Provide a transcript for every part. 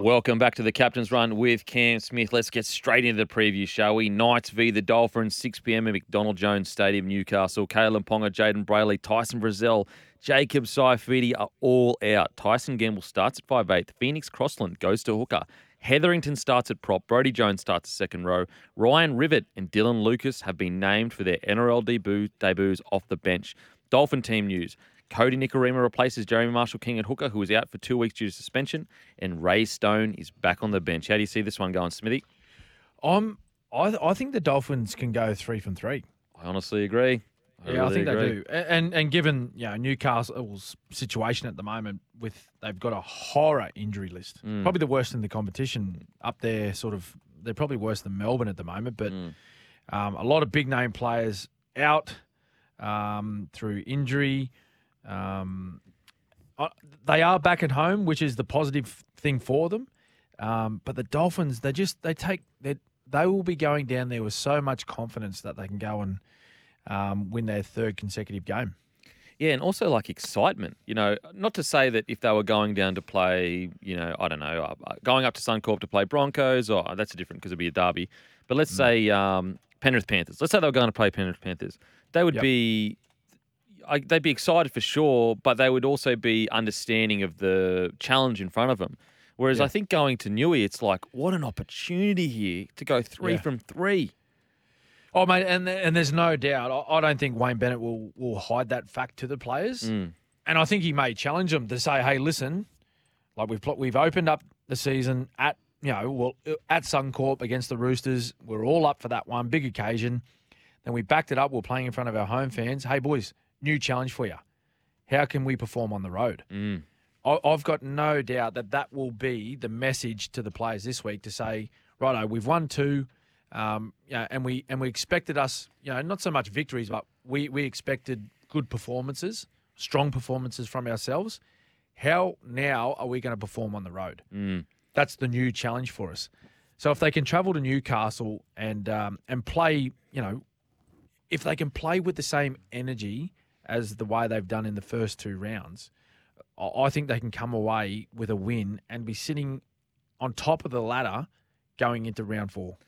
Welcome back to the Captain's Run with Cam Smith. Let's get straight into the preview, shall we? Knights v the Dolphins, 6 p.m. at McDonald Jones Stadium, Newcastle. Kalyn Ponga, Jayden Brailey, Tyson Frizell, Jacob Saifiti are all out. Tyson Gamble starts at 5'8". Phoenix Crossland goes to hooker. Hetherington starts at prop. Brodie Jones starts at second row. Ryan Rivett and Dylan Lucas have been named for their NRL debut, debuts off the bench. Dolphin team news. Kodi Nikorima replaces Jeremy Marshall King at hooker, who was out for two weeks due to suspension, and Ray Stone is back on the bench. How do you see this one going, Smithy? I'm. I I think the Dolphins can go three from three. I honestly agree. I yeah, I think agree. they do. And and given you know Newcastle's situation at the moment, with they've got a horror injury list, Mm. probably the worst in the competition up there. Sort of, they're probably worse than Melbourne at the moment. But Mm. um, a lot of big name players out um, through injury. Um, uh, they are back at home, which is the positive thing for them. Um, but the Dolphins, they just they take they they will be going down there with so much confidence that they can go and um, win their third consecutive game. Yeah, and also like excitement. You know, not to say that if they were going down to play, you know, I don't know, uh, going up to Suncorp to play Broncos, or that's a different because it'd be a derby. But let's say um, Penrith Panthers. Let's say they were going to play Penrith Panthers. They would Yep. be, I, they'd be excited for sure, but they would also be understanding of the challenge in front of them. Whereas Yeah. I think going to Newey, it's like, what an opportunity here to go three Yeah. from three. Oh, mate, and and there's no doubt. I, I don't think Wayne Bennett will will hide that fact to the players, Mm. and I think he may challenge them to say, "Hey, listen, like we've we've opened up the season at you know well at Suncorp against the Roosters. We're all up for that one big occasion. Then we backed it up. We're playing in front of our home fans. Hey, boys, new challenge for you. How can we perform on the road? Mm. I, I've got no doubt that that will be the message to the players this week to say, righto, we've won two, um, yeah, and we and we expected us, you know, not so much victories, but we we expected good performances, strong performances from ourselves. How now are we going to perform on the road? Mm. That's the new challenge for us. So if they can travel to Newcastle and um, and play, you know, if they can play with the same energy as the way they've done in the first two rounds, I think they can come away with a win and be sitting on top of the ladder going into round four.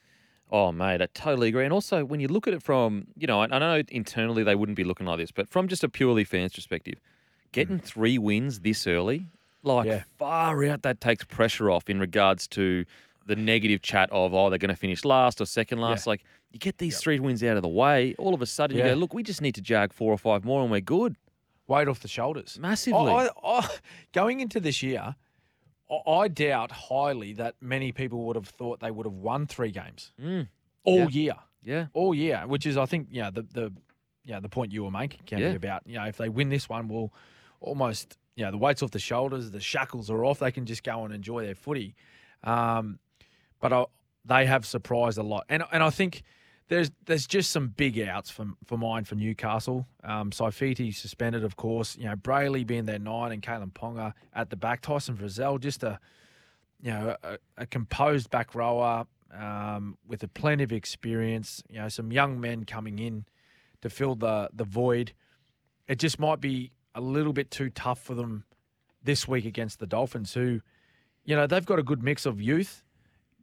Oh, mate, I totally agree. And also, when you look at it from, you know, I, I know internally they wouldn't be looking like this, but from just a purely fans perspective, getting mm. three wins this early, like Yeah. far out, that takes pressure off in regards to the negative chat of, oh, they're going to finish last or second last. Like, you get these three wins out of the way, all of a sudden you go, look, we just need to jag four or five more and we're good. Weight off the shoulders. Massively. I, I, going into this year, I, doubt highly that many people would have thought they would have won three games Mm, all Yeah. year. yeah. all year, which is I think yeah the the yeah the point you were making, Kenny, Yeah. about you know if they win this one, we'll almost you know the weights off the shoulders, the shackles are off, they can just go and enjoy their footy. Um, but I, they have surprised a lot, and and I think. There's there's just some big outs for for mine for Newcastle. Um, Saifiti suspended, of course. You know Brailey being their nine and Kalyn Ponga at the back. Tyson Frizell just a you know a, a composed back rower um, with a plenty of experience. You know some young men coming in to fill the the void. It just might be a little bit too tough for them this week against the Dolphins, who you know they've got a good mix of youth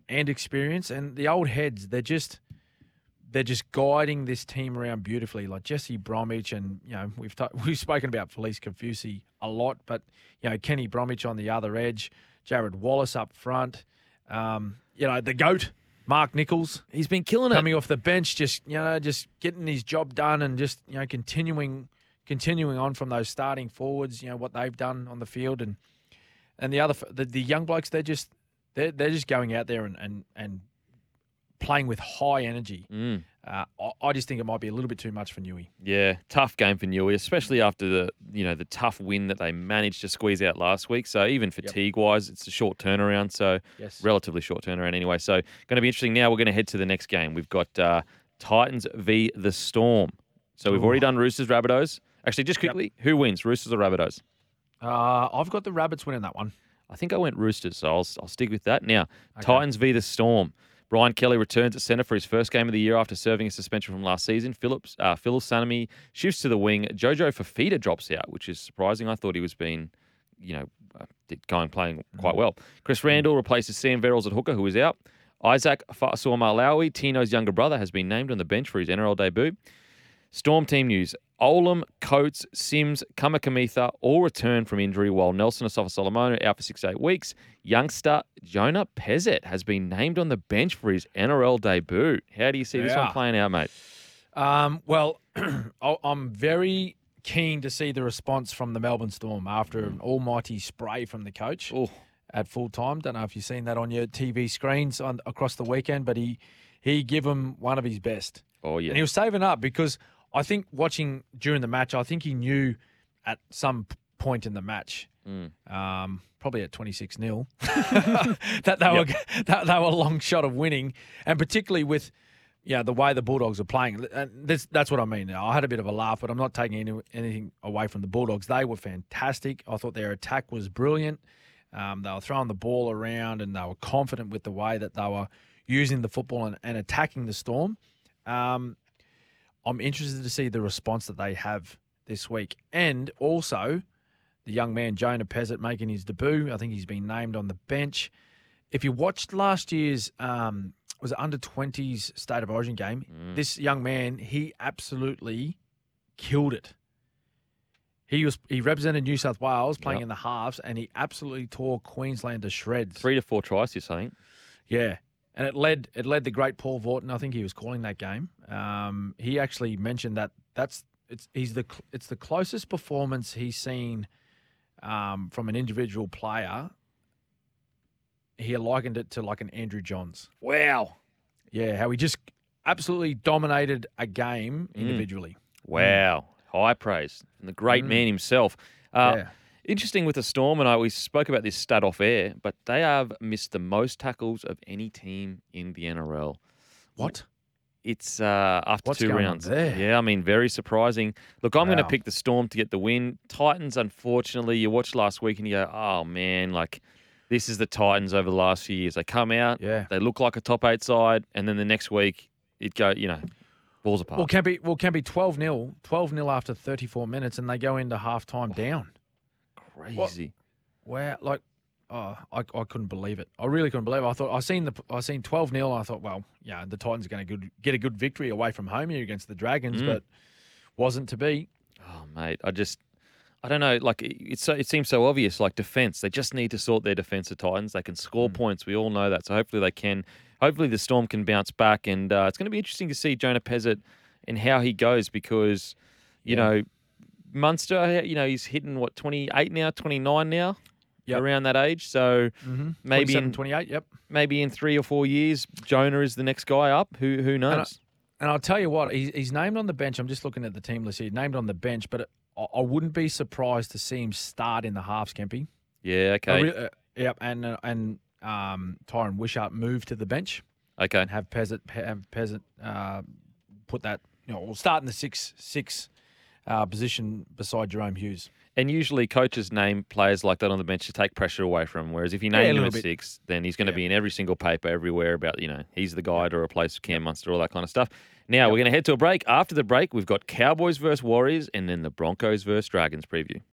and experience, and the old heads they're just they're just guiding this team around beautifully, like Jesse Bromwich, and you know we've ta- we've spoken about Felise Kaufusi a lot, but you know Kenny Bromwich on the other edge, Jarrod Wallace up front, um, you know the goat Mark Nicholls. He's been killing it. coming off the bench, just you know just getting his job done and just you know continuing continuing on from those starting forwards, you know what they've done on the field, and and the other the, the young blokes they're just they're they're just going out there and and and playing with high energy. Mm. Uh, I, I just think it might be a little bit too much for Newey. Yeah, tough game for Newey, especially after the you know the tough win that they managed to squeeze out last week. So even fatigue wise, it's a short turnaround. So Yes. relatively short turnaround anyway. So going to be interesting. Now we're going to head to the next game. We've got uh, Titans v the Storm. So we've already done Roosters Rabbitohs. Actually, just Yep. quickly, who wins, Roosters or Rabbitohs? Uh, I've got the Rabbits winning that one. I think I went Roosters, so I'll, I'll stick with that. Now, Okay. Titans v the Storm. Brian Kelly returns at centre for his first game of the year after serving a suspension from last season. Phillips, uh, Phil Sanami shifts to the wing. Jojo Fifita drops out, which is surprising. I thought he was being, you know, uh, going playing quite well. Chris Randall replaces Sam Verrills at hooker, who is out. Isaac Fa'asuamaleaui, Tino's younger brother, has been named on the bench for his NRL debut. Storm team news. Olam, Coates, Sims, Kamikamica all return from injury while Nelson Asofa Solomon out for six to eight weeks. Youngster Jonah Pezet has been named on the bench for his NRL debut. How do you see this one playing out, mate? Um, well, I- I'm very keen to see the response from the Melbourne Storm after an almighty spray from the coach Oh, at full time. Don't know if you've seen that on your TV screens on, across the weekend, but he he gave him one of his best. oh yeah, And he was saving up because I think watching during the match, I think he knew at some point in the match, Mm. um, probably at 26 0, that they were that they were a long shot of winning, and particularly with yeah the way the Bulldogs are playing. And this, that's what I mean. I had a bit of a laugh, but I'm not taking any, anything away from the Bulldogs. They were fantastic. I thought their attack was brilliant. Um, they were throwing the ball around, and they were confident with the way that they were using the football and, and attacking the Storm. Um, I'm interested to see the response that they have this week, and also the young man Jonah Pezet making his debut. I think he's been named on the bench. If you watched last year's um, was it under 20s state of origin game, Mm. this young man he absolutely killed it. He was he represented New South Wales playing Yep. in the halves, and he absolutely tore Queensland to shreds. Three to four tries, you're saying? Yeah, and it led it led the great Paul Vautin. I think he was calling that game. Um, he actually mentioned that that's it's he's the it's the closest performance he's seen um, from an individual player. He likened it to like an Andrew Johns. Wow. Yeah, how he just absolutely dominated a game Mm. individually. Wow. High praise from the great Mm. man himself. Uh, yeah, Interesting with the Storm, and I we spoke about this stat off air, but they have missed the most tackles of any team in the NRL. what? It's uh, after What's two rounds. Yeah, I mean, very surprising. Look, I'm going to pick the Storm to get the win. Titans, unfortunately, you watched last week and you go, oh man, like this is the Titans over the last few years. They come out, Yeah. they look like a top eight side, and then the next week it go, you know, falls apart. Well, can be well can be 12 0 12 0 after 34 minutes, and they go into half time down. Crazy. Wow, like, oh, I, I couldn't believe it. I really couldn't believe it. I thought I seen the I seen twelve 0 I thought, well, yeah, the Titans are going to get a good victory away from home here against the Dragons, Mm. but wasn't to be. Oh, mate, I just, I don't know. Like it- it's so, it seems so obvious. Like defense, they just need to sort their defense. The Titans, they can score Mm. points. We all know that. So hopefully they can. Hopefully the Storm can bounce back, and uh, it's going to be interesting to see Jonah Pezet and how he goes because, you Yeah. know, Munster, you know, he's hitting what twenty eight now, twenty nine now, Yep. around that age. So Mm-hmm. Maybe in- 28, Yep. maybe in three or four years, Jonah is the next guy up. Who who knows? And I'll tell you what, he's, he's named on the bench. I'm just looking at the team list here. Named on the bench, but I, I wouldn't be surprised to see him start in the halves, Kempy. yeah. Okay. uh, yep. And uh, and um, Tyran Wishart move to the bench. okay. and have Pezet have Pezet uh, put that you know, we'll start in the six six uh, position beside Jahrome Hughes. And usually coaches name players like that on the bench to take pressure away from him. Whereas if you Yeah, name him at bit. six, then he's going to Yeah. be in every single paper everywhere about, you know, he's the guy to replace Cam Munster, all that kind of stuff. Now we're going to head to a break. After the break, we've got Cowboys versus Warriors and then the Broncos versus Dragons preview.